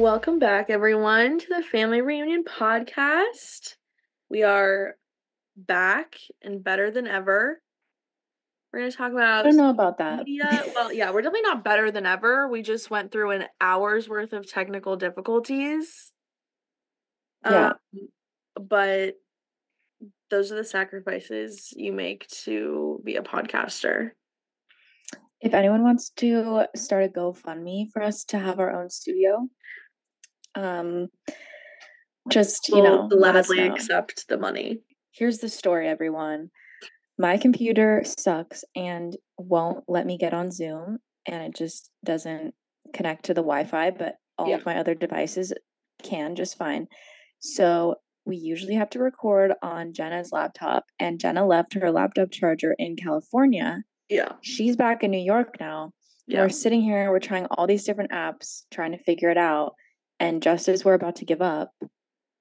Welcome back, everyone, to the Family Reunion Podcast. We are back and better than ever. We're going to talk about. I don't know about that. Media. well, yeah, we're definitely not better than ever. We just went through an hour's worth of technical difficulties. Yeah. Um, but those are the sacrifices you make to be a podcaster. If anyone wants to start a GoFundMe for us to have our own studio, um, just you We'll know, gladly accept the money. Here's the story, everyone. My computer sucks and won't let me get on Zoom, and it just doesn't connect to the Wi-Fi. But all Yeah. of my other devices can just fine. So we usually have to record on Jenna's laptop, and Jenna left her laptop charger in California. Yeah. She's back in New York now. Yeah. We're sitting here, we're trying all these different apps, trying to figure it out. And just as we're about to give up,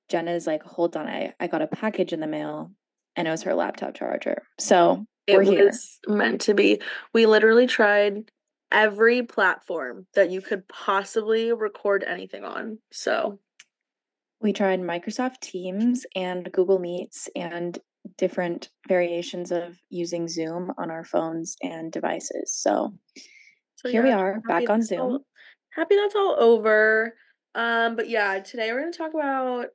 Jenna's like, hold on, I, I got a package in the mail and it was her laptop charger. So It we're here. was meant to be. We literally tried every platform that you could possibly record anything on. So, We tried Microsoft Teams and Google Meets and different variations of using Zoom on our phones and devices. So so here we are back on that's all- Zoom. happy that's all over. Um, but yeah, today we're gonna talk about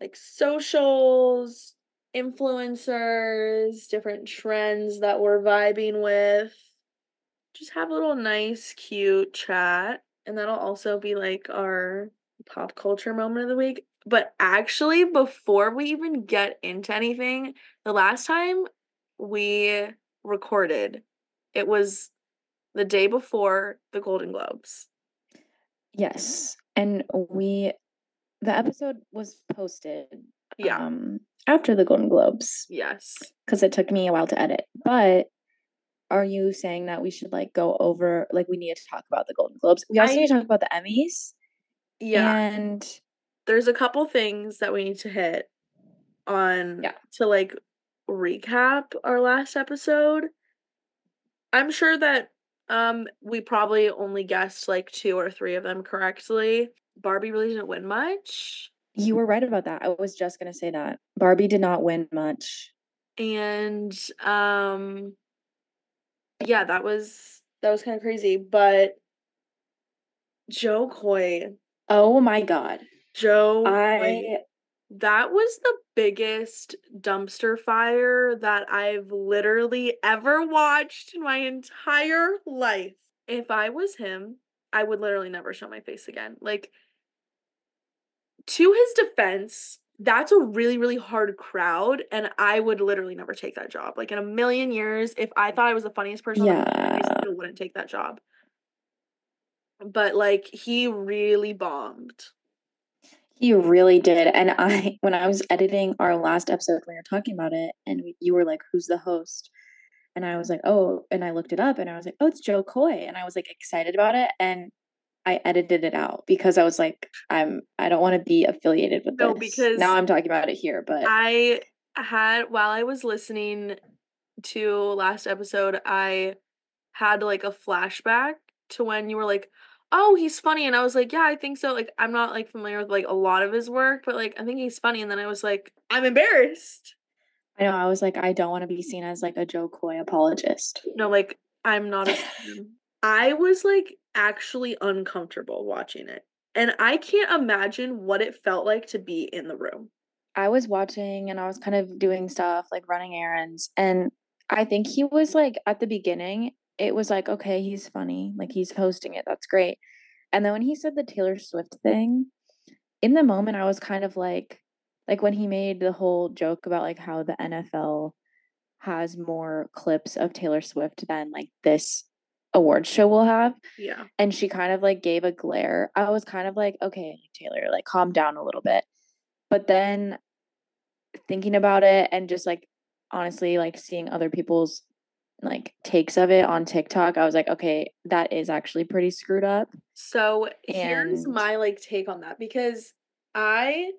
like socials, influencers, different trends that we're vibing with. Just have a little nice, cute chat. And that'll also be like our pop culture moment of the week. But actually, before we even get into anything, the last time we recorded, it was the day before the Golden Globes. Yes. And we, the episode was posted Yeah. um, after the Golden Globes. yes. because it took me a while to edit. But are you saying that we should like go over like we need to talk about the Golden Globes? We also I- need to talk about the Emmys. Yeah. And There's a couple things that we need to hit on Yeah. to like recap our last episode. I'm sure that um we probably only guessed like two or three of them correctly. Barbie really didn't win much. you were right about that. I was just gonna say that. Barbie did not win much. and um yeah that was that was kind of crazy but Jo Koy Oh my god. Jo Koy, I that was the biggest dumpster fire that i've literally ever watched in my entire life. If i was him i would literally never show my face again. Like to his defense that's a really really hard crowd and i would literally never take that job. Like in a million years if i thought i was the funniest person planet, i still wouldn't take that job. But like he really bombed he really did. And I when I was editing our last episode we were talking about it, and we, you were like, Who's the host? And I was like, Oh, and I looked it up and I was like, Oh, it's Jo Koy. And I was like excited about it. And I edited it out because I was like, I'm I don't want to be affiliated with No, this. because now I'm talking about it here, but I had while I was listening to last episode, I had like a flashback to when you were like, "Oh, he's funny," and I was like, "Yeah, I think so." Like, I'm not like familiar with like a lot of his work, but like I think he's funny. And then I was like, I'm embarrassed. I know I was like, I don't want to be seen as like a Jo Koy apologist. No, like I'm not a. I was like actually uncomfortable watching it. And I can't imagine what it felt like to be in the room. I was watching and I was kind of doing stuff like running errands. And I think he was like at the beginning, it was like, okay, he's funny. Like he's hosting it. That's great. And then when he said the Taylor Swift thing, in the moment, I was kind of like, like when he made the whole joke about like how the NFL has more clips of Taylor Swift than like this award show will have. Yeah. And she kind of like gave a glare. I was kind of like, okay, Taylor, like calm down a little bit. But then thinking about it and just like honestly like seeing other people's like takes of it on TikTok, I was like, okay, that is actually pretty screwed up. So here's my like take on that because I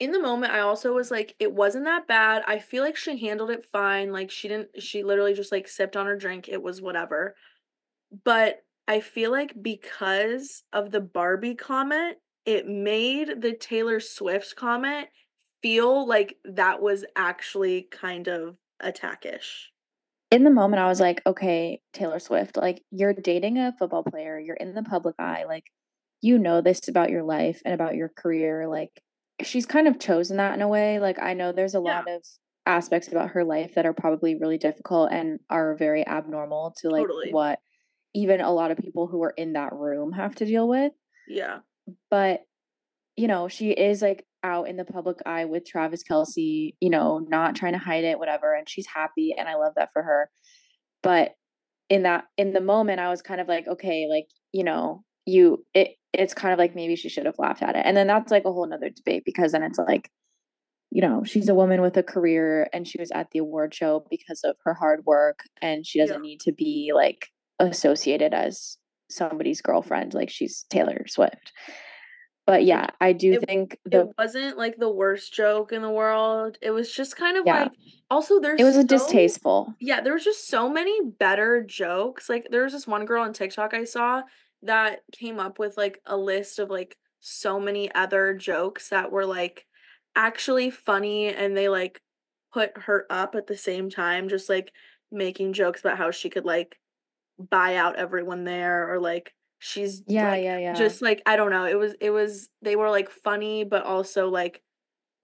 in the moment I also was like it wasn't that bad. I feel like she handled it fine. Like she didn't she literally just like sipped on her drink. It was whatever. But I feel like because of the Barbie comment, it made the Taylor Swift comment feel like that was actually kind of attackish. In the moment, I was like, "Okay, Taylor Swift, like, you're dating a football player, you're in the public eye, like, you know this about your life and about your career, like" she's kind of chosen that in a way, like, I know there's a Yeah. lot of aspects about her life that are probably really difficult and are very abnormal to, like, Totally. what even a lot of people who are in that room have to deal with. Yeah. But, you know, she is, like, out in the public eye with Travis Kelce, you know, not trying to hide it, whatever, and she's happy, and I love that for her. But in that in the moment, I was kind of like, "Okay, like, you know, you" it it's kind of like maybe she should have laughed at it, and then that's, like, a whole 'nother debate because then it's like, you know, she's a woman with a career, and she was at the award show because of her hard work, and she doesn't need to be, like, associated as somebody's girlfriend, like, she's Taylor Swift. But, yeah, I do It think it wasn't, like, the worst joke in the world, it was just kind of Yeah. like also there's It was there's a distasteful. yeah, there was just so many better jokes, like, there was this one girl on TikTok I saw that came up with, like, a list of, like, so many other jokes that were, like, actually funny, and they, like, put her up at the same time, just, like, making jokes about how she could, like, buy out everyone there or, like, she's, Yeah, like, yeah, yeah. just, like I don't know, it was it was they were, like, funny, but also, like,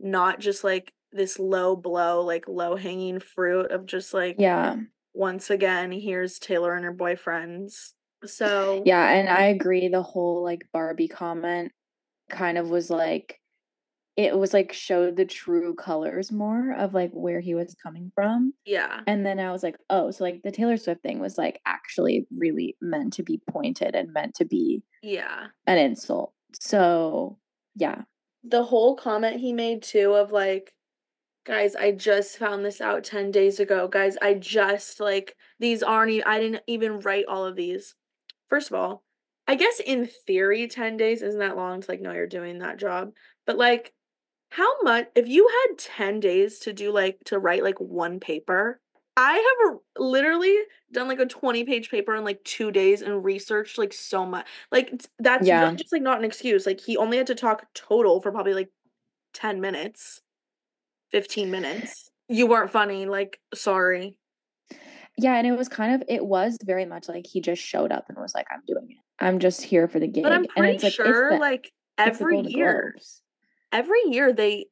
not just, like, this low blow, like, low-hanging fruit of just, like, Yeah. once again, here's Taylor and her boyfriends. So Yeah, and I agree, the whole, like, Barbie comment kind of was like it was, like, showed the true colors more of, like, where he was coming from, Yeah. and then I was like, "Oh, so, like, the Taylor Swift thing was, like, actually really meant to be pointed and meant to be Yeah. an insult." So, yeah. The whole comment he made too of, like, "Guys, I just found this out 10 days ago. Guys, I just, like these aren't I didn't even write all of these." First of all, I guess in theory, 10 days isn't that long to, like, know you're doing that job, but, like, how much if you had 10 days to do, like to write, like, 1 paper, I have r literally done, like, a twenty-page paper in, like, 2 days and researched, like, so much. like, that's Yeah. really just, like, not an excuse, like, he only had to talk total for probably, like, 10 minutes, 15 minutes. You weren't funny, like, sorry. Yeah, and it was kind of it was very much like he just showed up and was like, "I'm doing it. I'm just here for the gig," But I'm and pretty it's like, it's sure, the like, every year Globes. Every year, they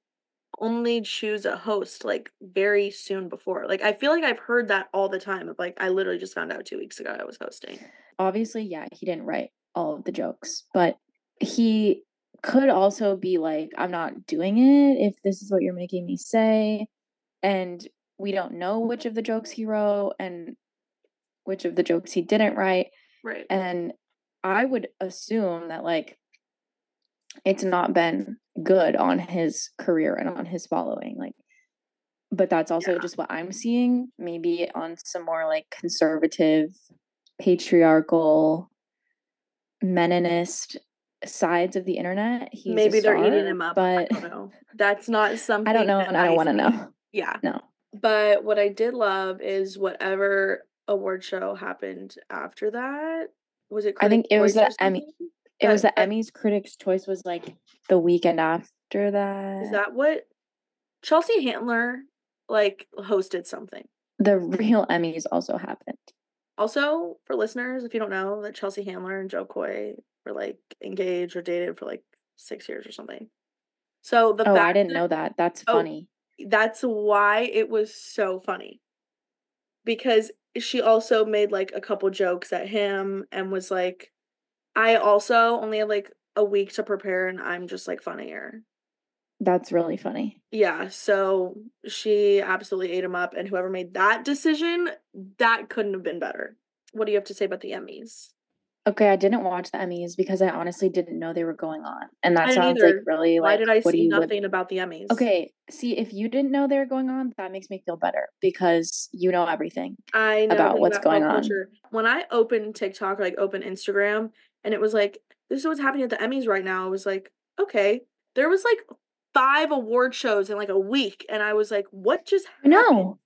only choose a host, like, very soon before, like, I feel like I've heard that all the time of, like, I literally just found out 2 weeks ago I was hosting. Obviously, yeah, he didn't write all of the jokes, but he could also be like, "I'm not doing it if this is what you're making me say," and we don't know which of the jokes he wrote and which of the jokes he didn't write, Right. and I would assume that, like it's not been good on his career and on his following, like but that's also Yeah. just what I'm seeing, maybe on some more, like, conservative, patriarchal, meninist sides of the internet, he's Maybe they're eating him up, but I don't know. That's not something I don't know, and I don't I wanna know. Yeah. No. But what I did love is whatever award show happened after that. Was it I think it was the Emmy? It was the Emmys, Critics' Choice was, like, the weekend after that. Is that. what Chelsea Handler, like, hosted something. The real Emmys also happened. Also, for listeners, if you don't know that Chelsea Handler and Jo Koy were, like, engaged or dated for, like, 6 years or something. So, the Oh, I didn't that know that, that's Oh, funny. that's why it was so funny. Because she also made, like, a couple jokes at him and was like, "I also only have, like, a week to prepare, and I'm just, like, funnier." That's really funny. Yeah, so she absolutely ate him up, and whoever made that decision, that couldn't have been better. What do you have to say about the Emmys? Okay, I didn't watch the Emmys because I honestly didn't know they were going on, and that sounds, like, either. really, Why like, did I what see you would nothing about the Emmys? Okay, see, if you didn't know they were going on, that makes me feel better because you know everything I know about what's about going on. When I opened TikTok or, like, open Instagram, and it was like, "This is what's happening at the Emmys right now," I was like, "Okay." There was, like, 5 award shows in, like, a week, and I was like, "What just Happened? I know.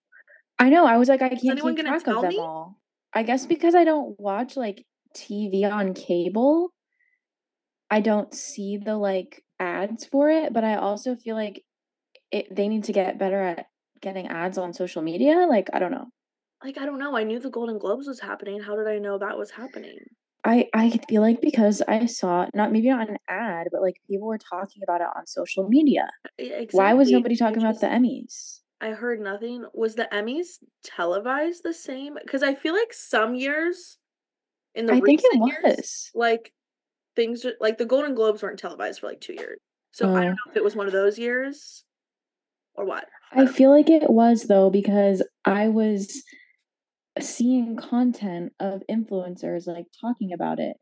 I know, I was like, "I can't anyone keep gonna track of them me? all." I guess because I don't watch, like, TV on cable I don't see the like ads for it, but I also feel like it they need to get better at getting ads on social media. Like, I don't know. Like, I don't know. I knew the Golden Globes was happening. How did I know that was happening? I I feel like because I saw not maybe not an ad, but like people were talking about it on social media. Uh, e Why was nobody talking about the Emmys? I heard nothing. Was the Emmys televised the same? Because I feel like some years in the I think it recent years, was. like, things like, the Golden Globes weren't televised for, like, 2 years. So, I mm. don't Oh. know if it was one of those years or what. I I don't know. feel like it was though because I was seeing content of influencers, like, talking about it.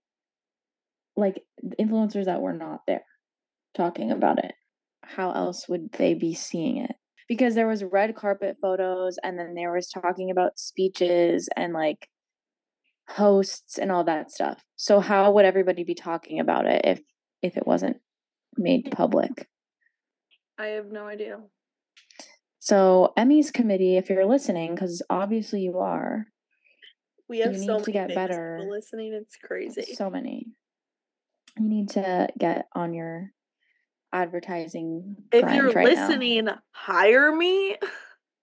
Like, influencers that were not there talking about it. How else would they be seeing it? Because there was red carpet photos, and then there was talking about speeches and, like, hosts and all that stuff. So how would everybody be talking about it if if it wasn't made public? I have no idea. So, Emmys committee, if you're listening, because obviously you are We you have so need to get better. people listening, it's crazy. So many. You need to get on your advertising If you're right now. listening, hire me.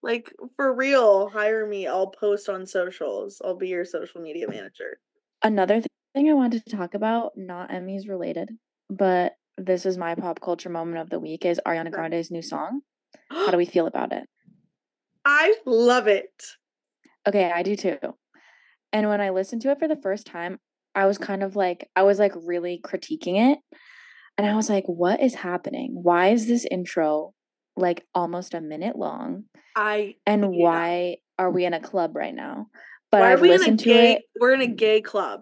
Like, for real, hire me. I'll post on socials. I'll be your social media manager. Another thing I wanted to talk about, not Emmys related, but this is my pop culture moment of the week, is Ariana Grande's new song. How do we feel about it? I love it. Okay, I do too. And when I listened to it for the first time, I was kind of like I was, like, really critiquing it, and I was like, "What is happening? Why is this intro, like, almost a minute long? I And why are we in a club right now?" But Why are I've we in a gay it we're in a gay club.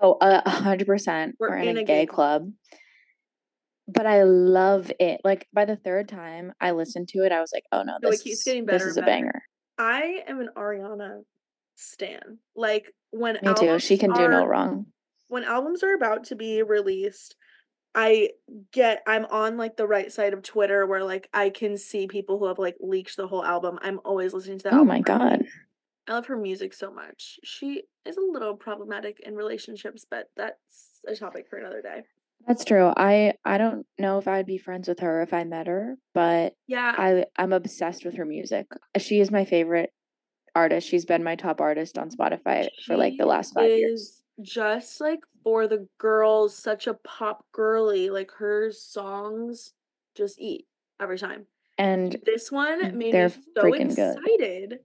Oh, uh, 100%. We're We're in in a a gay gay club. club. But I love it. Like, by the 3rd time I listened to it, I was like, "Oh, no, this keeps is getting this is a better. banger." I am an Ariana stan. Like, when Me too. She can do no wrong. when albums are about to be released, I get I'm on, like, the right side of Twitter where, like, I can see people who have, like, leaked the whole album. I'm always listening to the Oh my god. I love her music so much. She is a little problematic in relationships, but that's a topic for another day. That's true. I I don't know if I'd be friends with her if I met her, but Yeah. I I'm obsessed with her music. She is my favorite artist. She's been my top artist on Spotify for, like, the last 5 years. just, like, for the girls, such a pop girly. Like, her songs just eat every time. And This one mm, made me so freaking good. excited.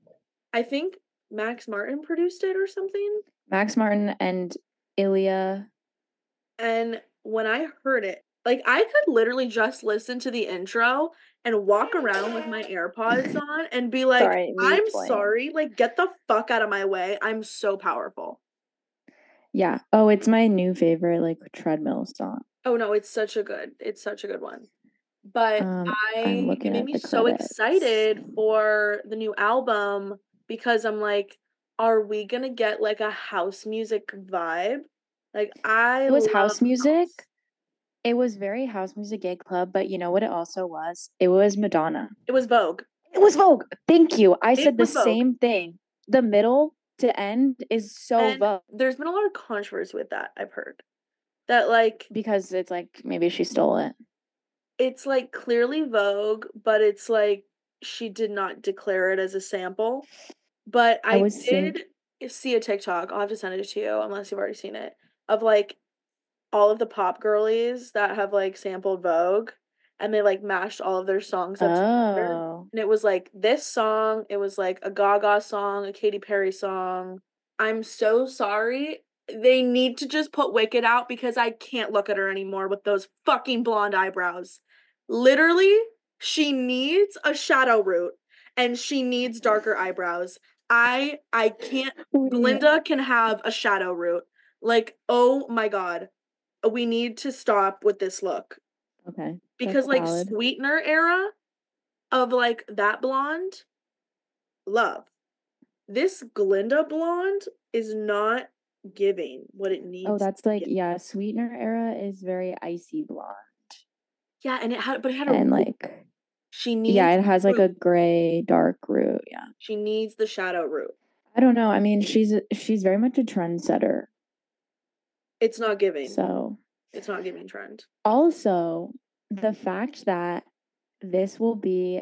I think Max Martin produced it or something? Max Martin and Ilya And when I heard it, like, I could literally just listen to the intro and walk around with my AirPods on and be like, Sorry, "I'm playing. sorry, like, get the fuck out of my way. I'm so powerful." Yeah. Oh, it's my new favorite, like, treadmill song. Oh, no, it's such a good it's such a good one. But Um, I it made me so credits. excited for the new album because I'm like, "Are we gonna get, like, a house music vibe?" Like, I It was house music. house. It was very house music gay club, but you know what it also was? It was Madonna. It was Vogue. It was Vogue. Thank you. I It said the Vogue. same thing. The middle to end is so And Vogue there's been a lot of controversy with that, I've heard. That, like because it's like maybe she stole it. it's, like, clearly Vogue, but it's like she did not declare it as a sample. But I I was seeing did see a TikTok, I'll have to send it to you unless you've already seen it, of, like, all of the pop girlies that have, like, sampled Vogue, and they, like, mashed all of their songs up together. Oh. And it was, like, this song, it was, like, a Gaga song, a Katy Perry song. I'm so sorry. They need to just put Wicked out because I can't look at her anymore with those fucking blonde eyebrows. Literally, she needs a shadow root, and she needs darker eyebrows. I I can't Glinda can have a shadow root. Like, oh my god. Uh, we need to stop with this look. Okay. Because, That's like, valid. Sweetener era of, like, that blonde, love. This Glinda blonde is not giving what it Oh, needs to that's like yeah, Sweetener era is very icy blonde. Yeah, and it had but it had a And, root. like She needs yeah, it has, like, root. a gray, dark root, yeah. She needs the shadow root. I don't know, I mean, she's she's very much a trendsetter. It's not giving. So, It's not giving trend. Also, the mm-hmm. fact that this will be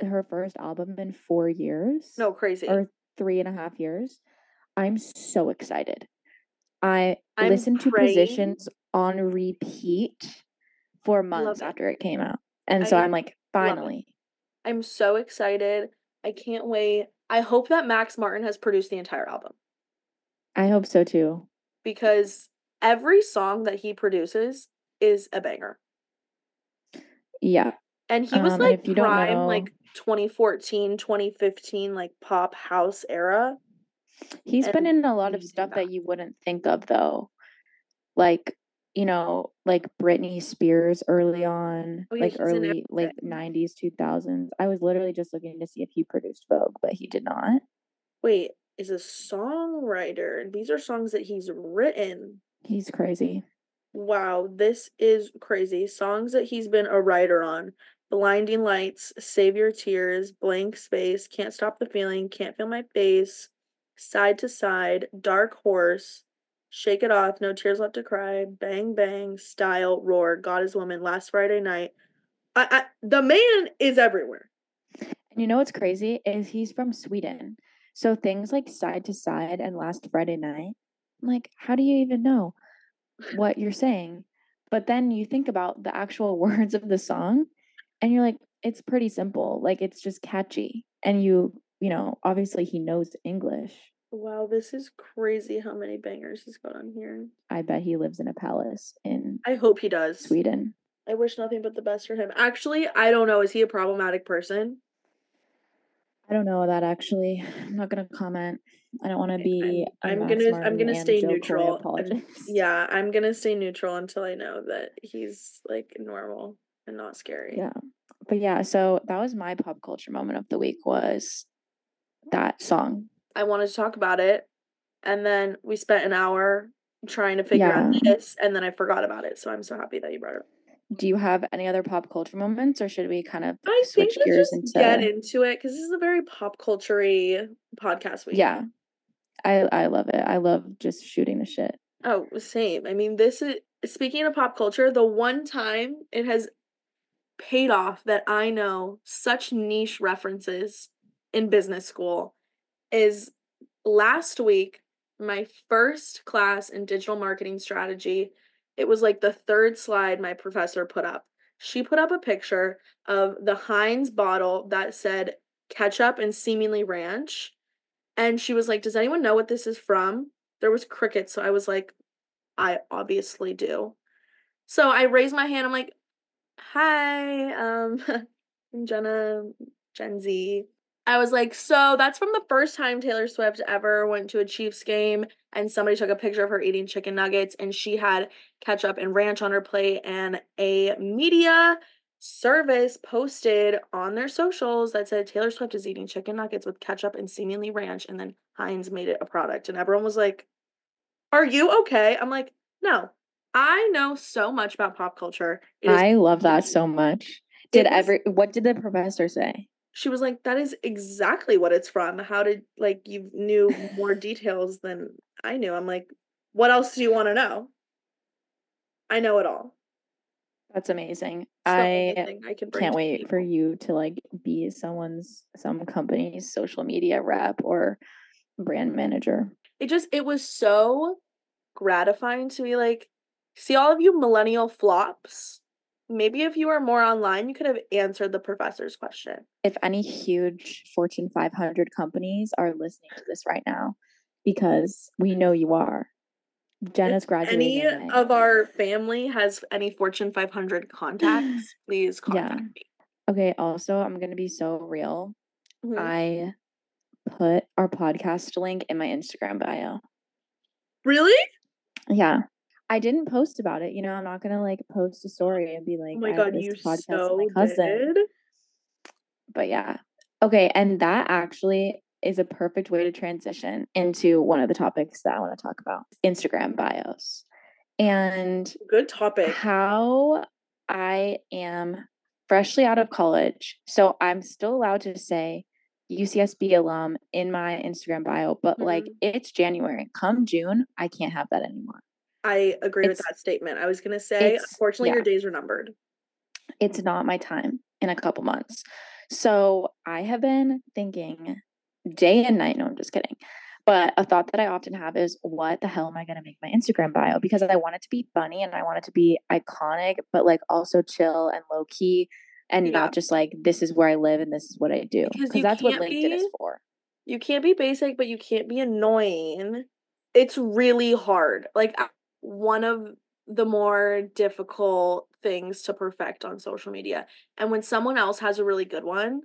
her first album in four years. No, crazy. Or three and a half years. I'm so excited. I I'm listened to praying- Positions on repeat for months it. after it came out. And so I I'm like, finally. I'm so excited. I can't wait. I hope that Max Martin has produced the entire album I hope so too. because every song that he produces is a banger. Yeah. And he was Um, like if you don't prime know- like 2014, 2015 like pop house era. He's been in a lot of stuff that. that you wouldn't think of though. Like, you know, like Britney Spears early on, Oh, yeah, like early late everything. 90s, 2000s. I was literally just looking to see if he produced Vogue, but he did not. Wait, is a songwriter. These are songs that he's written. He's crazy. Wow, this is crazy. Songs that he's been a writer on. Blinding Lights, Save Your Tears, Blank Space, Can't Stop the Feeling, Can't Feel My Face, Side to Side, Dark Horse, Shake It Off, No Tears Left to Cry, Bang Bang, Style, Roar, God is Woman, Last Friday Night. I, I the man is everywhere. And you know what's crazy is he's from Sweden. So things like Side to Side and Last Friday Night, like, how do you even know what you're saying? But then you think about the actual words of the song and you're like, it's pretty simple. Like it's just catchy. And you, you know, obviously he knows English. Wow, this is crazy how many bangers he's got on here. I bet he lives in a palace in I hope he does. Sweden. I wish nothing but the best for him. Actually, I don't know. Is he a problematic person? I don't know that actually. I'm not gonna comment. I don't want to be. I'm Max gonna- I'm gonna stay Joe neutral. I'm- Yeah, I'm gonna stay neutral until I know that he's like normal and not scary. Yeah. But yeah, so that was my pop culture moment of the week was that song. I wanted to talk about it, and then we spent an hour trying to figure out this, and then I forgot about it. So I'm so happy that you brought it up. Do you have any other pop culture moments or should we kind of I switch think gears into get into it because this is a very pop culture podcast week. Yeah. I I love it. I love just shooting the shit. Oh, same. I mean, this is speaking of pop culture, the one time it has paid off that I know such niche references in business school is last week, my first class in digital marketing strategy. It was like the third slide my professor put up. She put up a picture of the Heinz bottle that said ketchup and seemingly ranch. And she was like, Does anyone know what this is from? There was crickets. So I was like, I obviously do. So I raised my hand. I'm like, Hi, um, I'm Jenna, Gen Z. I was like, so that's from the first time Taylor Swift ever went to a Chiefs game and somebody took a picture of her eating chicken nuggets and she had ketchup and ranch on her plate and a media service posted on their socials that said Taylor Swift is eating chicken nuggets with ketchup and seemingly ranch and then Heinz made it a product and everyone was like, "Are you okay?" I'm like, "No. I know so much about pop culture." It is I love that so much. Did was- every what did the professor say? She was like that is exactly what it's from. How did like you knew more details than i knew? I'm like what else do you want to know? I know it all. That's amazing. I I can can't wait for you to like be someone's some company's social media rep or brand manager. it just it was so gratifying to be like see all of you millennial flops maybe if you were more online you could have answered the professor's question if any huge Fortune 500 companies are listening to this right now, because we know you are. Jenna's graduating. any of our family has any fortune 500 contacts please contact Yeah. me Okay, also, I'm going to be so real. Mhm. I put our podcast link in my Instagram bio. really Yeah. I didn't post about it. You know, I'm not going to like post a story and be like, oh my god you podcast so my cousin. did But yeah. Okay. And that actually is a perfect way to transition into one of the topics that I want to talk about Instagram bios. And good topic how I am freshly out of college. So I'm still allowed to say UCSB alum in my Instagram bio, but like Mhm. it's January. Come June, I can't have that anymore. I agree with that statement. I was gonna say, unfortunately, yeah. your days are numbered. It's not my time in a couple months. So, I have been thinking day and night no, I'm just kidding. But a thought that I often have is, "What the hell am I gonna make my Instagram bio?" Because I want it to be funny and I want it to be iconic, but, like, also chill and low key and Yeah. not just like, "This is where I live and this is what I do." Because that's what LinkedIn is for. you can't be basic, but you can't be annoying. It's really hard. Like, one of the more difficult things to perfect on social media, and when someone else has a really good one,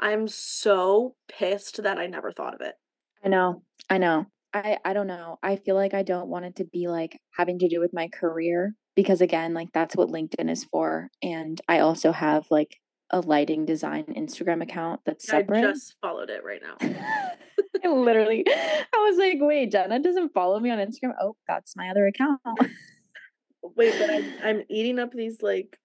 I'm so pissed that I never thought of it. I know, I know. I I don't know. I feel like I don't want it to be, like, having to do with my career because, again, like, that's what LinkedIn is for, and I also have, like, a lighting design Instagram account that's separate. I just followed it right now. I literally I was like, "Wait, Jenna doesn't follow me on Instagram? Oh, that's my other account." Wait, but I'm I'm eating up these, like,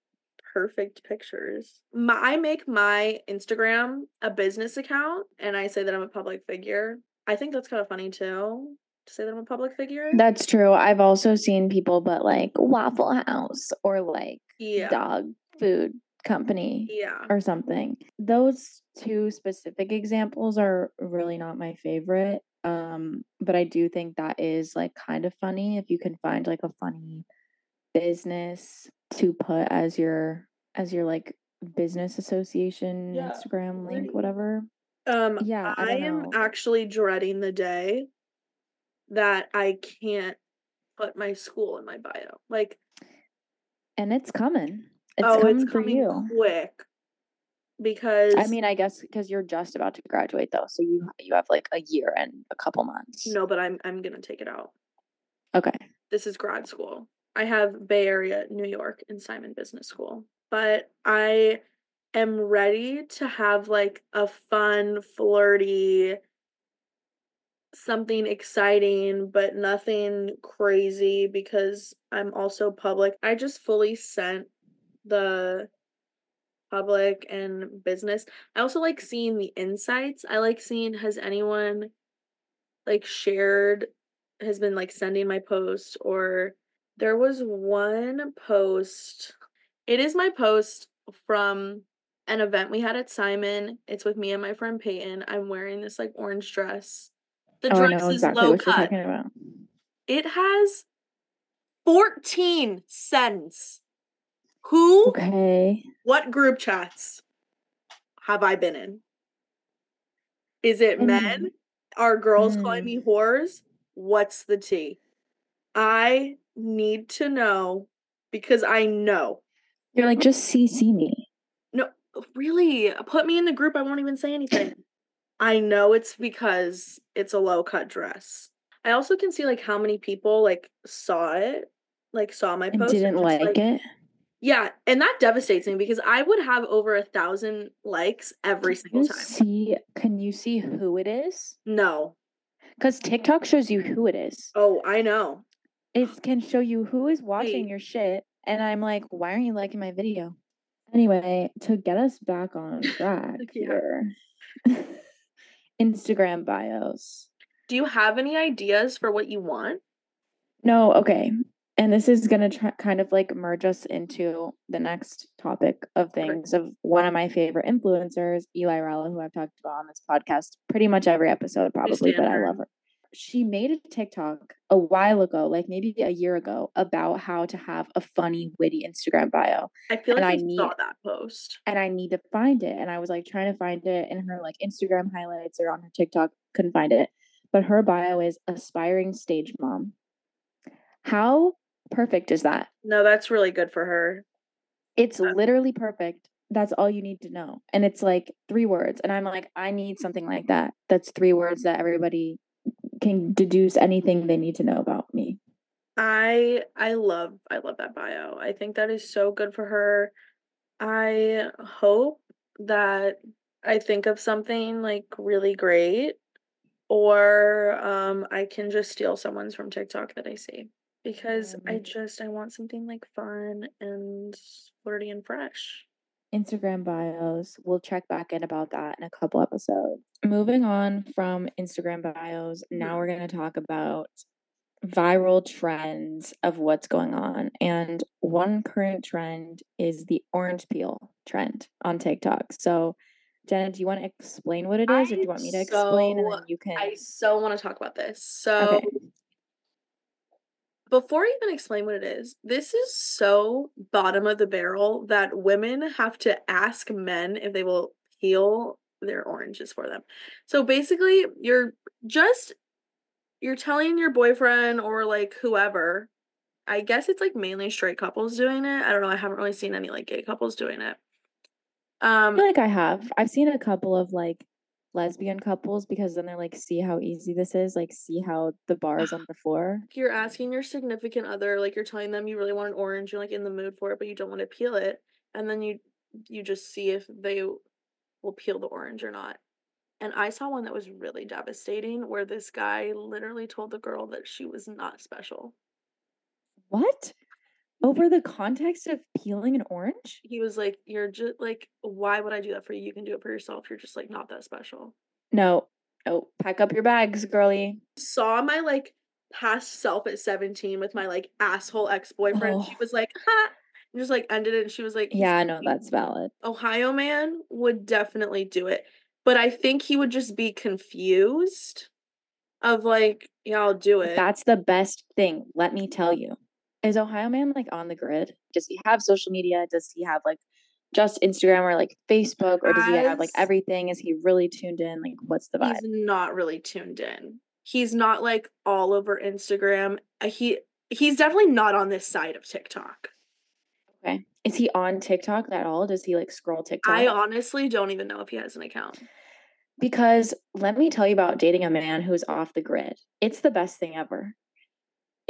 perfect pictures. My I make my Instagram a business account, and I say that I'm a public figure. I think that's kinda funny too, to say that I'm a public figure. That's true. I've also seen people but like, Waffle House or, like, Yeah. dog food company Yeah. or something. Those 2 specific examples are really not my favorite, um, but I do think that is, like, kind of funny if you can find, like, a funny business to put as your as your, like, business association, Yeah, Instagram link, whatever. Um, Yeah, I I am know. actually dreading the day that I can't put my school in my bio. Like And it's coming. It's Oh, it's coming for coming you. quick. Because I mean, I guess because you're just about to graduate though, so you you have, like, a year and a couple months. No, but I'm I'm gonna take it out. Okay. This is grad school. I have Bay Area, New York, and Simon Business School, but I am ready to have, like, a fun, flirty something exciting, but nothing crazy because I'm also public. I just fully sent the public and business. I also like seeing the insights. I like seeing has anyone, like, shared has been, like, sending my post or there was one post it is my post from an event we had at Simon. It's with me and my friend Peyton. I'm wearing this, like, orange dress. The Oh, dress is exactly low cut. It has 14 sends. Who Okay. what group chats have I been in? Is it I men? Are girls calling Mm. me whores? What's the tea? I need to know because I know. You're like, "Just CC me." No, really, put me in the group, I won't even say anything. I know it's because it's a low cut dress. I also can see, like, how many people, like, saw it, like, saw my And post didn't and just, like like it? Yeah, and that devastates me because I would have over a 1,000 likes every Can single time. see can you see who it is? No, because TikTok shows you who it is. Oh, I know. It can show you who is watching Wait. your shit, and I'm like, "Why aren't you liking my video?" Anyway, to get us back on track here. Instagram bios. Do you have any ideas for what you want? No, okay. And this is gonna try kind of, like, merge us into the next topic of things of one of my favorite influencers, Eli Rella, who I've talked about on this podcast pretty much every episode probably, but I love her. She made a TikTok a while ago, like, maybe a year ago, about how to have a funny, witty Instagram bio, I feel and like I I saw that post. and I need to find it, and I was, like, trying to find it in her, like, Instagram highlights or on her TikTok, couldn't find it. But her bio is "aspiring stage mom." How perfect is that? No, that's really good for her. It's Uh literally perfect. That's all you need to know, and it's, like, 3 words, and I'm like, "I need something like that." That's 3 words that everybody can deduce anything they need to know about me. I I love I love that bio. I think that is so good for her. I hope that I think of something, like, really great, or, um, I can just steal someone's from TikTok that I see. Because I Um just I want something, like, fun and flirty and fresh. Instagram bios, we'll check back in about that in a couple episodes. Moving on from Instagram bios, now we're gonna talk about viral trends of what's going on. And one current trend is the orange peel trend on TikTok. So, Jenna, do you want to explain what it is, or do you want me to explain and so then you can? I so want to talk about this. So Okay. Before I even explain what it is, this is so bottom of the barrel that women have to ask men if they will peel their oranges for them. So basically, you're just you're telling your boyfriend or like whoever. I guess it's like mainly straight couples doing it. I don't know. I haven't really seen any like gay couples doing it. I Um feel like I have. I've seen a couple of like lesbian couples because then they're like, see how easy this is, like see how the bar is on the floor. you're asking your significant other, like you're telling them you really want an orange, you're like in the mood for it, but you don't want to peel it, and then you you just see if they will peel the orange or not. And I saw one that was really devastating where this guy literally told the girl that she was not special. What? Over the context of peeling an orange? He was like, You're just like, why would I do that for you? You can do it for yourself. You're just like not that special. No. Oh, Pack up your bags, girly. Saw my like past self at 17 with my like asshole ex-boyfriend. She Oh. was like, ha and just like ended it and she was like, Yeah, no, cute." that's valid. Ohio man would definitely do it. But I think he would just be confused of like, yeah, I'll do it. That's the best thing. Let me tell you. Is Ohio Man like on the grid? Does he have social media? Does he have like just Instagram or like Facebook or does he have like everything? Is he really tuned in? Like what's the vibe? He's not really tuned in. He's not like all over Instagram. Uh, He he's definitely not on this side of TikTok. Okay. Is he on TikTok at all? Does he like scroll TikTok? I honestly don't even know if he has an account. Because let me tell you about dating a man who's off the grid. It's the best thing ever.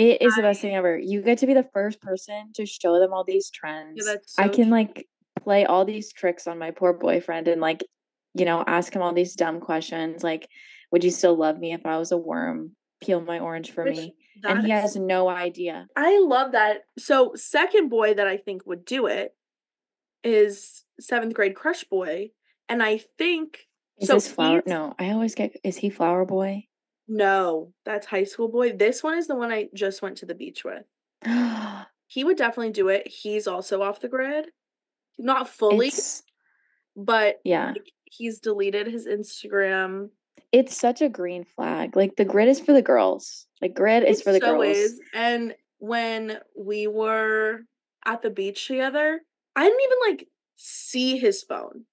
It is the best thing ever. You get to be the first person to show them all these trends. that's I can true. like play all these tricks on my poor boyfriend and like, you know, ask him all these dumb questions like, would you still love me if I was a worm? Peel my orange for Which me. And he has no idea. I love that. So second boy that I think would do it is seventh grade crush boy. And I think Is so this flower? No, I always get is he flower boy? No, that's high school boy. This one is the one I just went to the beach with. He would definitely do it. He's also off the grid. Not fully, it's but yeah. he's deleted his Instagram. It's such a green flag. Like the grid is for the girls. Like grid is It for the so girls. is. And when we were at the beach together, I didn't even like see his phone.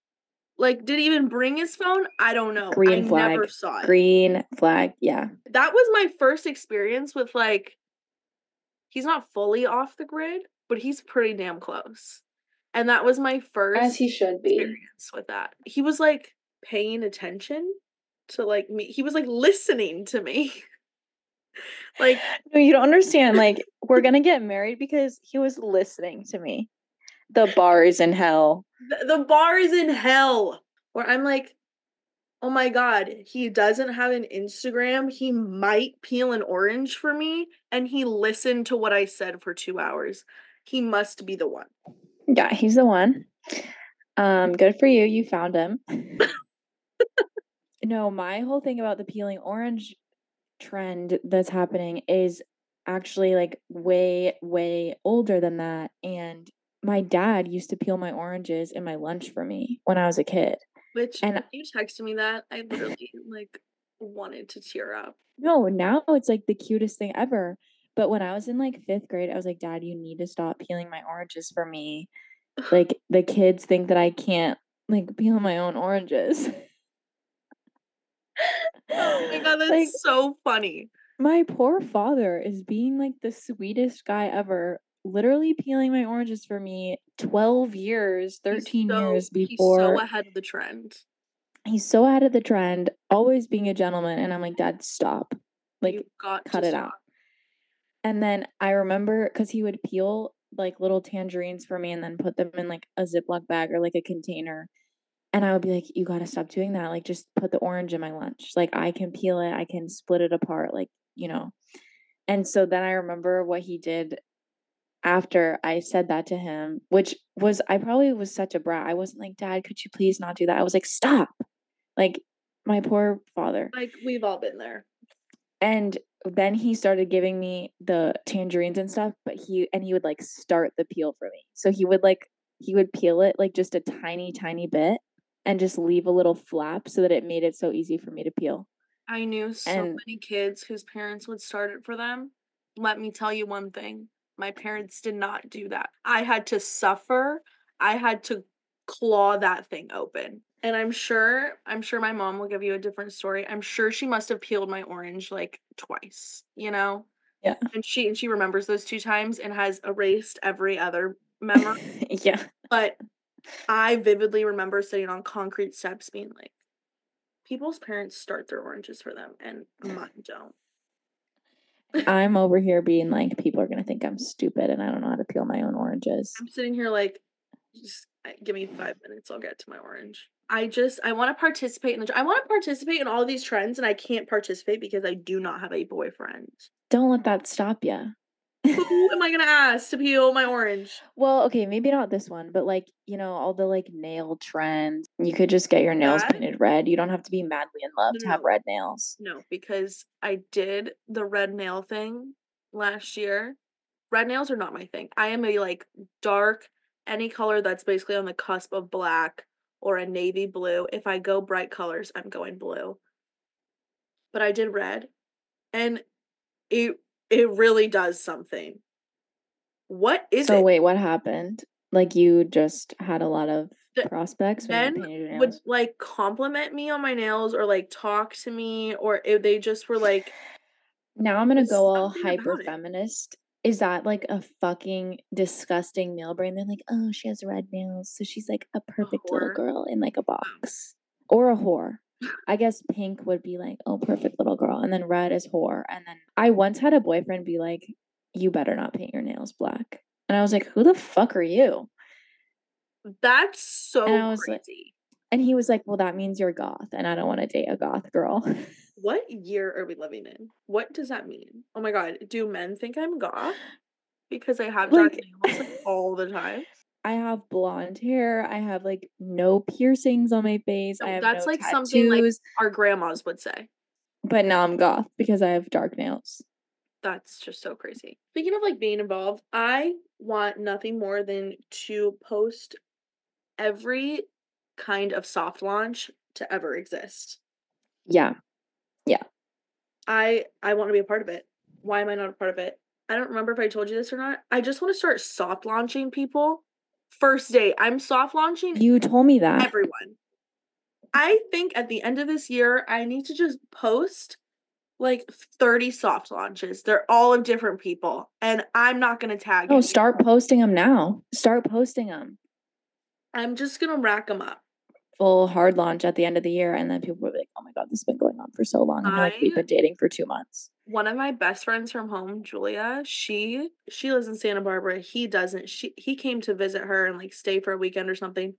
Like, did he even bring his phone? I don't know. I Green flag. never saw it. Green flag. Yeah. That was my first experience with like he's not fully off the grid, but he's pretty damn close. And that was my first as he should be experience with that. He was like paying attention to like me. He was like listening to me. like No, you don't understand. Like, we're gonna get married because he was listening to me. The bar is in hell. th- the bar is in hell. Where I'm like, oh my god, he doesn't have an Instagram. He might peel an orange for me, and he listened to what I said for two hours. He must be the one. Yeah, he's the one. Um, good for you. You found him. no, my whole thing about the peeling orange trend that's happening is actually like way, way older than that. And my dad used to peel my oranges in my lunch for me when I was a kid. Which And- you texted me that, I literally like wanted to tear up. No, now it's like the cutest thing ever. But when I was in like fifth grade, I was like, Dad, you need to stop peeling my oranges for me. Like the kids think that I can't like peel my own oranges. Oh my god, that's like so funny. my poor father is being like the sweetest guy ever, literally peeling my oranges for me 12 years, 13 so- years He's before. so ahead of the trend. he's so ahead of the trend, always being a gentleman. And I'm like, Dad, stop. Like, You've got cut it out. And then I remember because he would peel like little tangerines for me and then put them in like a Ziploc bag or like a container. And I would be like, you got to stop doing that. Like, just put the orange in my lunch. Like, I can peel it, I can split it apart, like, you know. And so then I remember what he did after I said that to him, which was, I probably was such a brat. I wasn't like, Dad, could you please not do that? I was like, stop. Like, my poor father. Like we've all been there. And then he started giving me the tangerines and stuff, but he and he would like start the peel for me. So he would like he would peel it like just a tiny tiny bit and just leave a little flap so that it made it so easy for me to peel. I knew so And- many kids whose parents would start it for them. Let me tell you one thing. My parents did not do that. I had to suffer. I had to claw that thing open. And I'm sure, I'm sure my mom will give you a different story. I'm sure she must have peeled my orange like twice, you know? Yeah. And she and she remembers those two times and has erased every other memory. yeah. But I vividly remember sitting on concrete steps being like, people's parents start their oranges for them and mine don't. I'm over here being like, people are gonna think I'm stupid and I don't know how to peel my own oranges. I'm sitting here like, just give me five minutes, I'll get to my orange. I just, I want to participate in the, I want to participate in all these trends and I can't participate because I do not have a boyfriend. Don't let that stop you. Who am I going to ask to peel my orange? Well, okay, maybe not this one, but like, you know, all the like nail trends. You could just get your nails That- painted red. You don't have to be madly in love No, to have red nails. No, because I did the red nail thing last year. Red nails are not my thing. I am a like dark, any color that's basically on the cusp of black or a navy blue. If I go bright colors, I'm going blue. But I did red and it it really does something. What is it? so it? wait, what happened? Like you just had a lot of The- prospects men would like compliment me on my nails or like talk to me or if they just were like Now I'm gonna go all hyper feminist. Is that like a fucking disgusting male brain? They're like, oh, she has red nails, so she's like a perfect little girl in like a um, box. Or a whore. I guess pink would be like, oh, perfect little girl. And then red is whore. And then I once had a boyfriend be like, you better not paint your nails black. And I was like, who the fuck are you? that's so And I was like- crazy. And he was like, well, that means you're goth. And I don't want to date a goth girl. What year are we living in? What does that mean? Oh my god, do men think I'm goth? Because I have dark Like- nails like, all the time. I have blonde hair. I have like no piercings on my face. I No, have that's no like tattoos. something like our grandmas would say. but now I'm goth because I have dark nails. That's just so crazy. Speaking of like being involved, I want nothing more than to post every kind of soft launch to ever exist. Yeah. Yeah. I I want to be a part of it. Why am I not a part of it? I don't remember if I told you this or not. I just want to start soft launching people. First date, I'm soft launching You told me that. everyone. I think at the end of this year, I need to just post like 30 soft launches. They're all of different people, and I'm not going to tag No, start posting them now. Start posting them. I'm just going to rack them up. Full hard launch at the end of the year, and then people will be like, "Oh my god, this has been going on for so long." I... Like, we've been dating for two months. One of my best friends from home, Julia, she she lives in Santa Barbara. He doesn't. She he came to visit her and like stay for a weekend or something.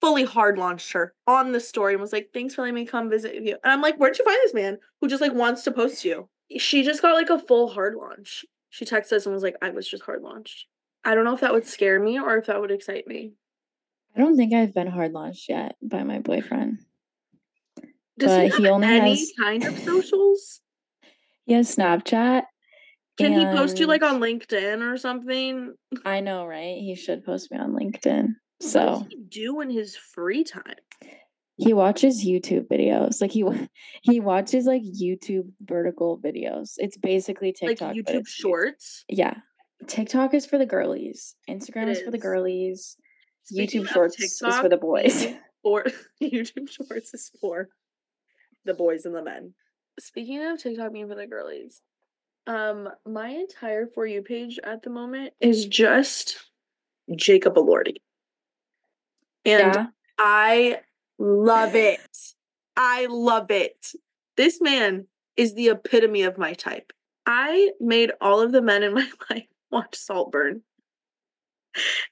Fully hard launched her on the story and was like, "Thanks for letting me come visit you." And I'm like, "Where'd you find this man who just like wants to post you?" She just got like a full hard launch. She texted us and was like, "I was just hard launched." I don't know if that would scare me or if that would excite me. I don't think I've been hard launched yet by my boyfriend. Does But he, he have only any has- kind of socials? He has Snapchat. Can he post you like on LinkedIn or something? I know, right? He should post me on LinkedIn. What So does he do in his free time? he watches YouTube videos. Like he he watches like YouTube vertical videos. It's basically TikTok. like YouTube Shorts. Yeah. TikTok is for the girlies. Instagram is for the girlies. Speaking YouTube Shorts is for the boys. For YouTube Shorts is for the boys and the men. Speaking of TikTok being for the girlies, um, my entire for you page at the moment is just Jacob Elordi, and yeah. I love it. I love it. This man is the epitome of my type. I made all of the men in my life watch Saltburn.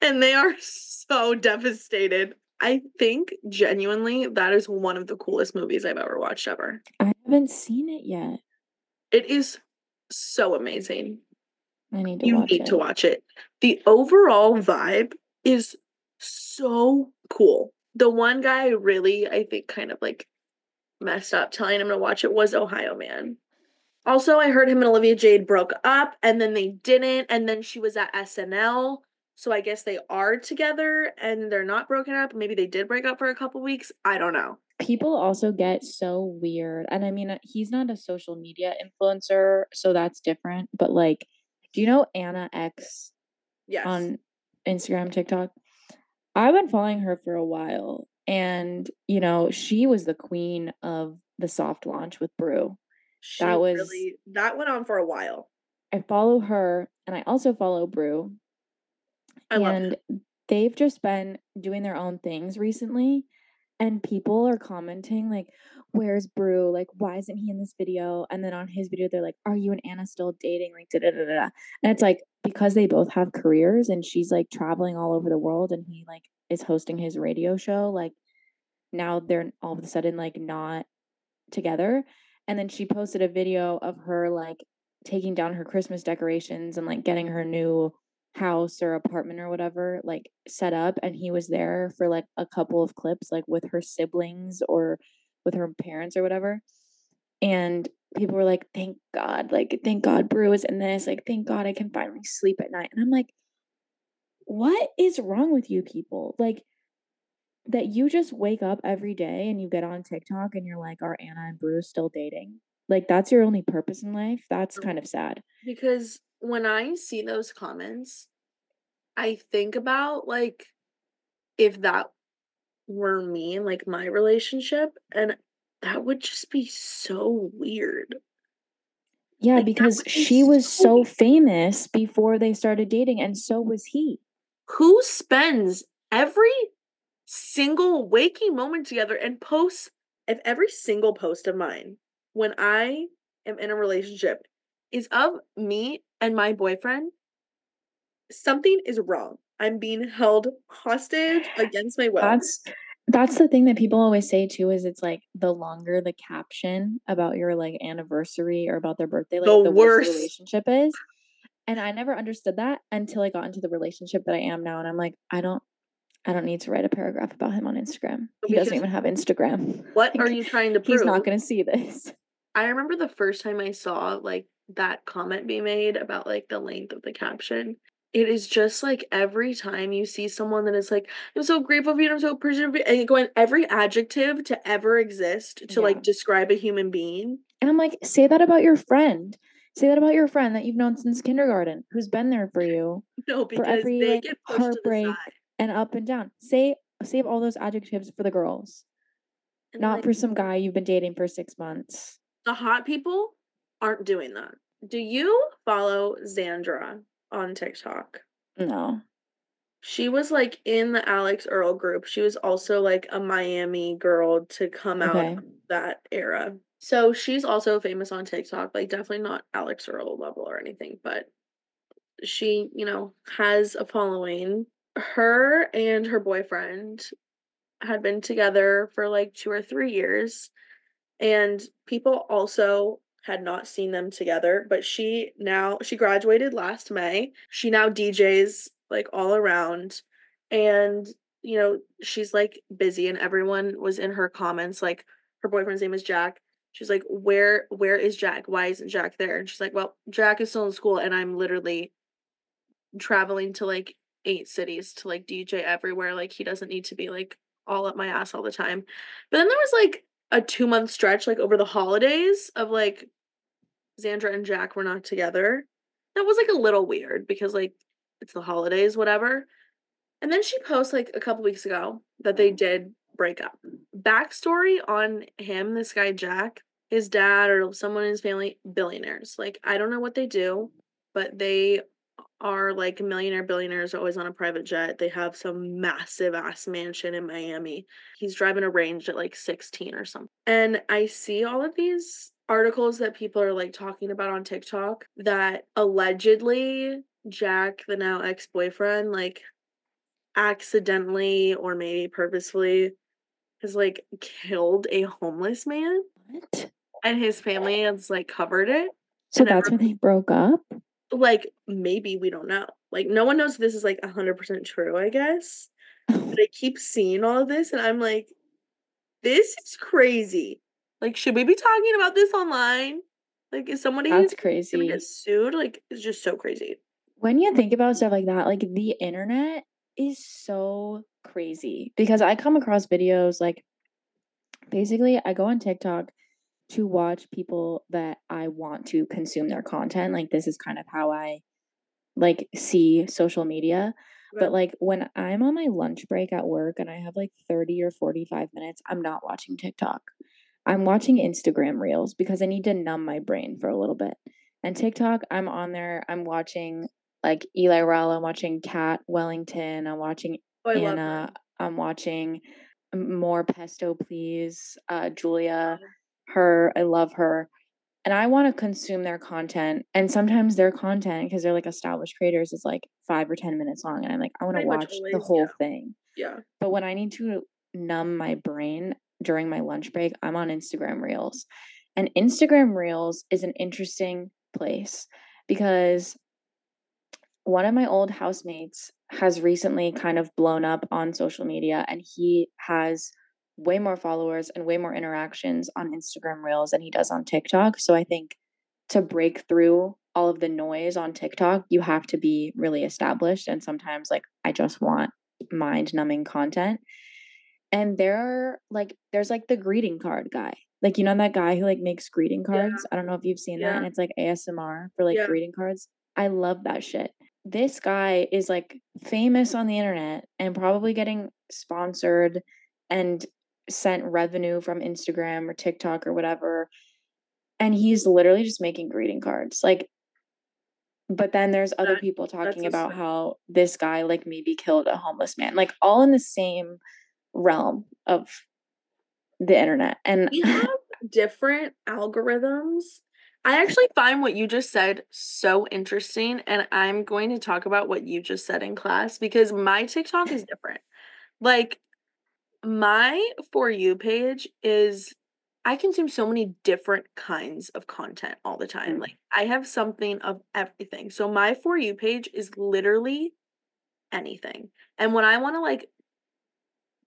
And they are so devastated. I think genuinely that is one of the coolest movies I've ever watched ever. I haven't seen it yet. It is so amazing. I need to You watch need it. to watch it. The overall vibe is so cool. The one guy really, I think, kind of like messed up telling him to watch it was Ohio Man. Also, I heard him and Olivia Jade broke up and then they didn't. And then she was at SNL. So I guess they are together and they're not broken up. Maybe they did break up for a couple weeks. I don't know. People also get so weird. And I mean, uh, he's not a social media influencer, so that's different. But like, do you know Anna X Yes. on Instagram, TikTok? I've been following her for a while. And, you know, she was the queen of the soft launch with Brew. she that was- really that went on for a while. I follow her and I also follow Brew. I and they've just been doing their own things recently and people are commenting like where's brew? Like why isn't he in this video? And then on his video they're like are you and anna still dating? Like da da da da. And it's like because they both have careers and she's like traveling all over the world and he like is hosting his radio show like now they're all of a sudden like not together. And then she posted a video of her like taking down her christmas decorations and like getting her new house or apartment or whatever like set up and he was there for like a couple of clips like with her siblings or with her parents or whatever and people were like thank god like thank god brew is in this like thank god i can finally sleep at night and i'm like what is wrong with you people? Like that you just wake up every day and you get on tiktok and you're like are anna and brew still dating like that's your only purpose in life? That's kind of sad. Because when I see those comments, I think about like if that were me and like my relationship, and that would just be so weird. Yeah, Like, because be she was so so weird. famous before they started dating, and so was he. Who spends every single waking moment together and posts if every single post of mine when I am in a relationship is of me and my boyfriend, something is wrong. I'm being held hostage against my will. That's that's the thing that people always say too. Is it's like the longer the caption about your like anniversary or about their birthday, like The the, worse relationship is. And I never understood that until I got into the relationship that I am now, and I'm like, I don't, I don't need to write a paragraph about him on Instagram. He doesn't even have Instagram. what are you trying to prove? He's not going to see this. I remember the first time I saw like that comment be made about like the length of the caption. It is just like every time you see someone that is like, I'm so grateful for you, I'm so appreciative, of you," and you go in every adjective to ever exist to Yeah. like describe a human being. And I'm like, say that about your friend. Say that about your friend that you've known since kindergarten, who's been there for you No, because every, they like, get pushed to the heartbreak side. and up and down. Say save all those adjectives for the girls, And, not like, for some guy you've been dating for six months. the hot people aren't doing that. Do you follow Xandra on TikTok? No. She was like in the Alix Earle group. She was also like a Miami girl to come out Okay. that era. So she's also famous on TikTok, like definitely not Alix Earle level or anything, but she, you know, has a following. Her and her boyfriend had been together for like two or three years, and people also had not seen them together. But she now she graduated last May. She now DJs like all around, and you know she's like busy, and everyone was in her comments like her boyfriend's name is Jack. She's like, where where is Jack? Why isn't Jack there? And she's like, well, Jack is still in school, and I'm literally traveling to like eight cities to like DJ everywhere. Like he doesn't need to be like all up my ass all the time. But then there was like a two month stretch, like over the holidays, of like Xandra and Jack were not together. That was like a little weird because like it's the holidays, whatever. And then she posts like a couple weeks ago that they mm. did break up. Backstory on him, this guy Jack, his dad or someone in his family, billionaires. Like I don't know what they do, but they are like millionaire billionaires always on a private jet. They have some massive ass mansion in Miami. He's driving a range at like 16 or something. And I see all of these articles that people are like talking about on TikTok that allegedly Jack, the now ex-boyfriend, like accidentally or maybe purposefully has like killed a homeless man What? and his family has like covered it So And that's when they broke up? Like maybe we don't know like no one knows if this is like 100% true i guess but i keep seeing all of this and i'm like this is crazy like should we be talking about this online Like, is somebody That's crazy. get sued? Like, it's just so crazy. When you think about stuff like that, like, the internet is so crazy because I come across videos, like basically, I go on TikTok to watch people that I want to consume their content, like, this is kind of how I, like, see social media, but, like, when I'm on my lunch break at work and I have, like, 30 or 45 minutes, I'm not watching TikTok. I'm watching Instagram Reels because I need to numb my brain for a little bit, and TikTok, I'm on there, I'm watching, like, Eli Rel, I'm watching Kat Wellington, I'm watching Oh, Anna. I'm watching More Pesto Please, uh, Julia. Her, I love her, and I wanna consume their content, and sometimes their content, because they're, like, established creators, is, like, 5 or 10 minutes long, and I'm like, "I Pretty much watch the whole yeah. thing." Yeah. But when I need to numb my brain during my lunch break, I'm on Instagram Reels, and Instagram Reels is an interesting place because one of my old housemates has recently kind of blown up on social media, and he has way more followers and way more interactions on Instagram Reels than he does on TikTok, so I think to break through all of the noise on TikTok, you have to be really established, and sometimes, like, I just want mind-numbing content, and there are, like there's, like, the greeting card guy. Like, you know that guy who, like, makes greeting Yeah. cards? I don't know if you've seen that, and it's, like, ASMR for, like, Yeah. greeting cards. I love that shit. This guy is, like, famous on the internet and probably getting sponsored and revenue from Instagram or TikTok or whatever, and he's literally just making greeting cards, like but then there's other That people talking about how this guy, like, maybe killed a homeless man, like, all in the same realm of the internet, and We have different algorithms. I actually find what you just said so interesting, and I'm going to talk about what you just said in class because my TikTok is different. Like, my For You page is I consume so many different kinds of content all the time, Mm. like, I have something of everything, so my For You page is literally anything, and when I wanna, like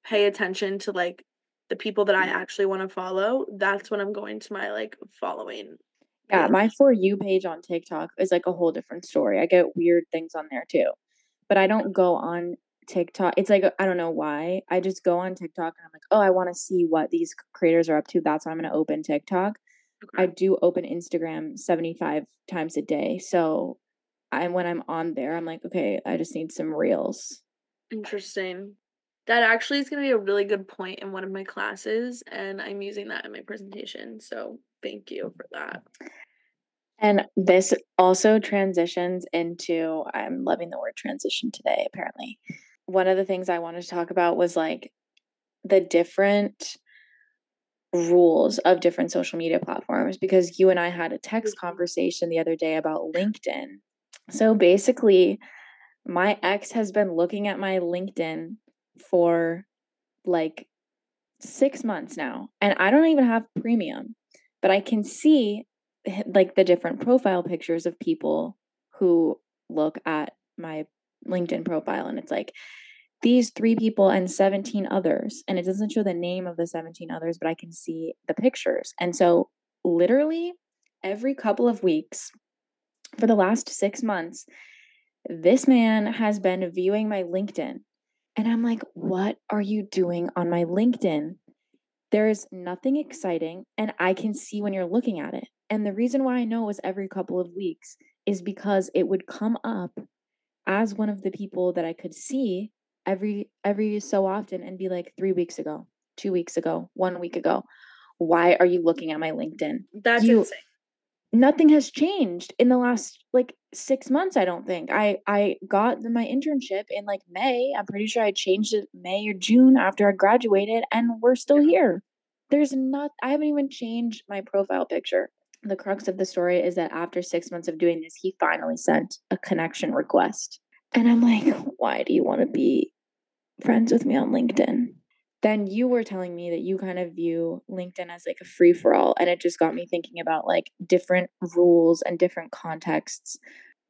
pay attention to, like, the people that I actually wanna follow, that's when I'm going to my, like, following Yeah, page. my For You page on TikTok is, like, a whole different story, I get weird things on there too, but I don't go on TikTok it's like, I don't know why, I just go on TikTok and I'm like, "Oh, I wanna see what these creators are up to," that's why I'm gonna open TikTok. I do open Instagram 75 times a day, so I when I'm on there, I'm like, "Okay, I just need some reels." Interesting. That actually is gonna be a really good point in one of my classes, and I'm using that in my presentation, so thank you for that. And this also transitions into I'm loving the word transition today, apparently. One of the things I wanted to talk about was, like, the different rules of different social media platforms because you and I had a text Mhm. conversation the other day about LinkedIn. So, basically, my ex has been looking at my LinkedIn for, like, 6 months now, and I don't even have premium, but I can see, like, the different profile pictures of people who look at my LinkedIn profile, and it's like, "These 3 people and 17 others," and it doesn't show the name of the 17 others, but I can see the pictures, and so, literally, every couple of weeks for the last 6 months, this man has been viewing my LinkedIn, and I'm like, "What are you doing on my LinkedIn?" There is nothing exciting, and I can see when you're looking at it, and the reason why I know it was every couple of weeks is because it would come up as one of the people that I could see every every so often and be like, "3 weeks ago, 2 weeks ago, 1 week ago. Why are you looking at my LinkedIn? That's You" insane. Nothing has changed in the last, like, 6 months, I don't think. I I got my internship in, like, May, I'm pretty sure I changed it May or June after I graduated, and we're still here. There's not I haven't even changed my profile picture. The crux of the story is that after 6 months of doing this, he finally sent a connection request, and I'm like, "Why do you wanna be friends with me on LinkedIn?" Then you were telling me that you kind of view LinkedIn as, like, a free-for-all, and it just got me thinking about, like, different rules and different contexts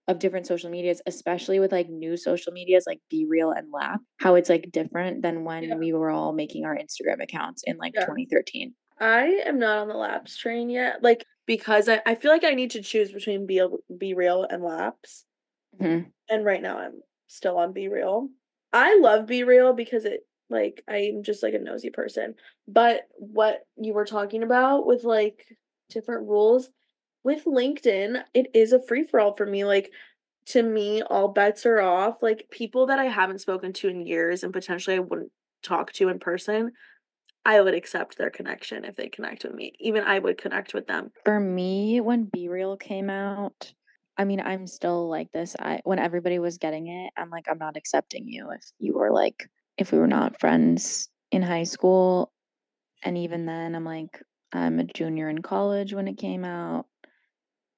of different social medias, especially with, like, new social medias like BeReal and Lapse, how it's, like, different than when Yeah. we were all making our Instagram accounts in, like, Yeah. 2013. I am not on the Lapse train yet, like because I, I feel like I need to choose between be BeReal and Lapse. Mhm. And right now I'm still on BeReal. I love BeReal because it like I'm just like a nosy person. But what you were talking about with like different rules with LinkedIn, it is a free for all for me. Like to me, all bets are off. Like people that I haven't spoken to in years and potentially I wouldn't talk to in person, I would accept their connection if they connect with me. Even I would connect with them. For me, when BeReal came out, I mean, I'm still like this. I when everybody was getting it, I'm like, I'm not accepting you if you were like if we were not friends in high school. And even then, I'm like, I'm a junior in college when it came out.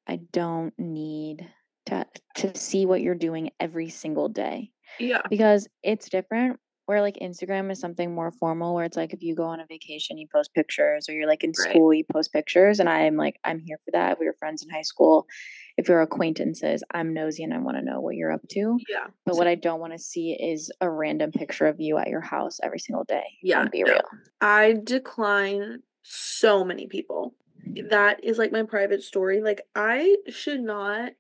I don't need to to see what you're doing every single day Yeah. because it's different where like Instagram is something more formal where it's like if you go on a vacation you post pictures or you're like in Right. school you post pictures and I'm like I'm here for that. If we were friends in high school, if you're acquaintances, I'm nosy and I want to know what you're up to. Yeah. But what I don't want to see is a random picture of you at your house every single day. Yeah, BeReal. I decline so many people. That is like my private story. Like I should not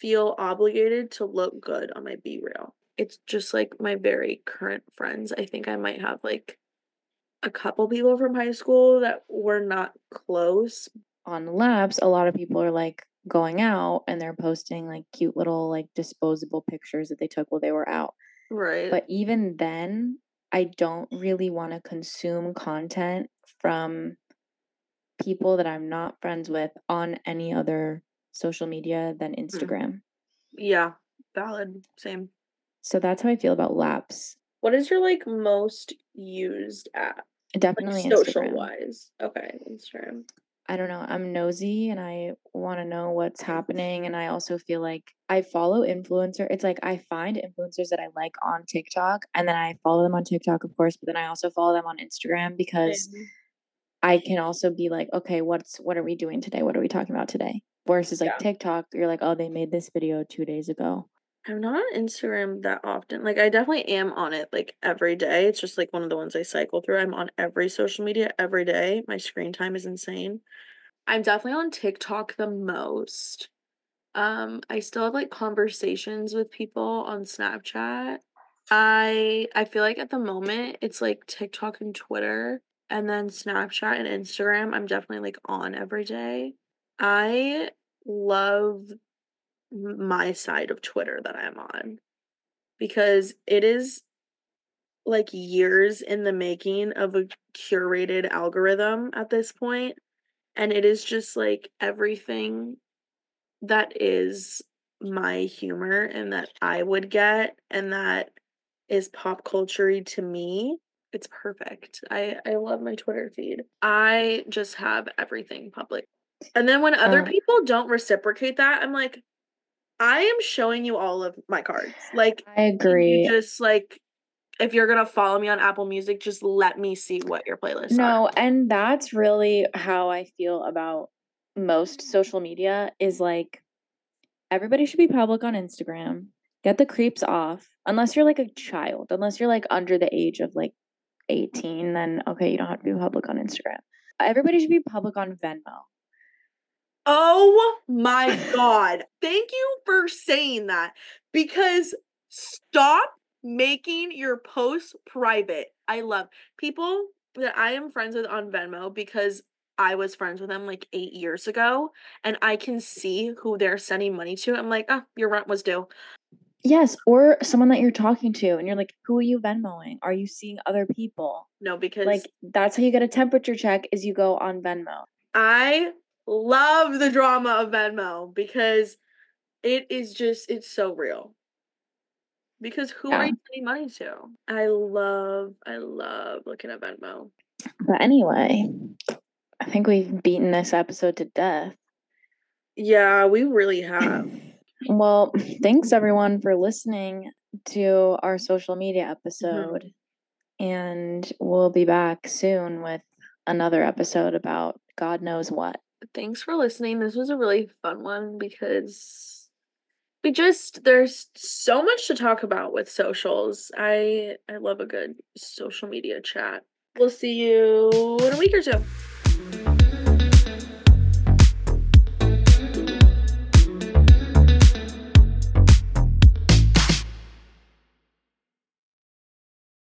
feel obligated to look good on my BeReal. It's just like my very current friends. I think I might have like a couple people from high school that were not close. On Lapse, a lot of people are like going out and they're posting like cute little like disposable pictures that they took while they were out. Right. But even then, I don't really want to consume content from people that I'm not friends with on any other social media than mm. Instagram. yeah, valid. Same. So that's how I feel about Lapse. What is your like most used app? Definitely Like social wise. Okay, Instagram. I don't know. I'm nosy and I want to know what's happening. And I also feel like I follow influencer. It's like I find influencers that I like on TikTok and then I follow them on TikTok, of course, but then I also follow them on Instagram because Same. I can also be like, okay, what's what are we doing today? What are we talking about today? Versus like Yeah. TikTok, you're like, oh, they made this video two days ago. I'm not on Instagram that often. Like I definitely am on it like every day. It's just like one of the ones I cycle through. I'm on every social media every day. My screen time is insane. I'm definitely on TikTok the most. Um I still have like conversations with people on Snapchat. I I feel like at the moment it's like TikTok and Twitter and then Snapchat and Instagram. I'm definitely like on every day. I love my side of Twitter that I'm on because it is like years in the making of a curated algorithm at this point and it is just like everything that is my humor and that I would get and that is pop culture to me it's perfect. I i love my twitter feed. I just have everything public. And then when other Uh, people don't reciprocate that i'm like i am showing you all of my cards like I agree. just like if you're gonna follow me on apple music just let me see what your playlists are No, and that's really how I feel about most social media is like everybody should be public on Instagram. Get the creeps off. Unless you're like a child, unless you're like under the age of like 18, then okay, you don't have to be public on Instagram. Everybody should be public on Venmo. Oh my god. Thank you for saying that because stop making your posts private. I love people that I am friends with on Venmo because I was friends with them like 8 years ago and I can see who they're sending money to. I'm like, "Oh, your rent was due." Yes, or someone that you're talking to and you're like, who are you Venmoing? Are you seeing other people? No, because Like that's how you get a temperature check is you go on Venmo. I love the drama of Venmo because it is just it's so real. Because who are Yeah. you sending money to? I love I love looking at Venmo. But anyway, I think we've beaten this episode to death. Yeah, we really have. Well, thanks everyone for listening to our social media mm-hmm. episode. And we'll be back soon with another episode about God knows what. Thanks for listening. This was a really fun one because we just there's so much to talk about with socials. I I love a good social media chat. We'll see you in a week or two.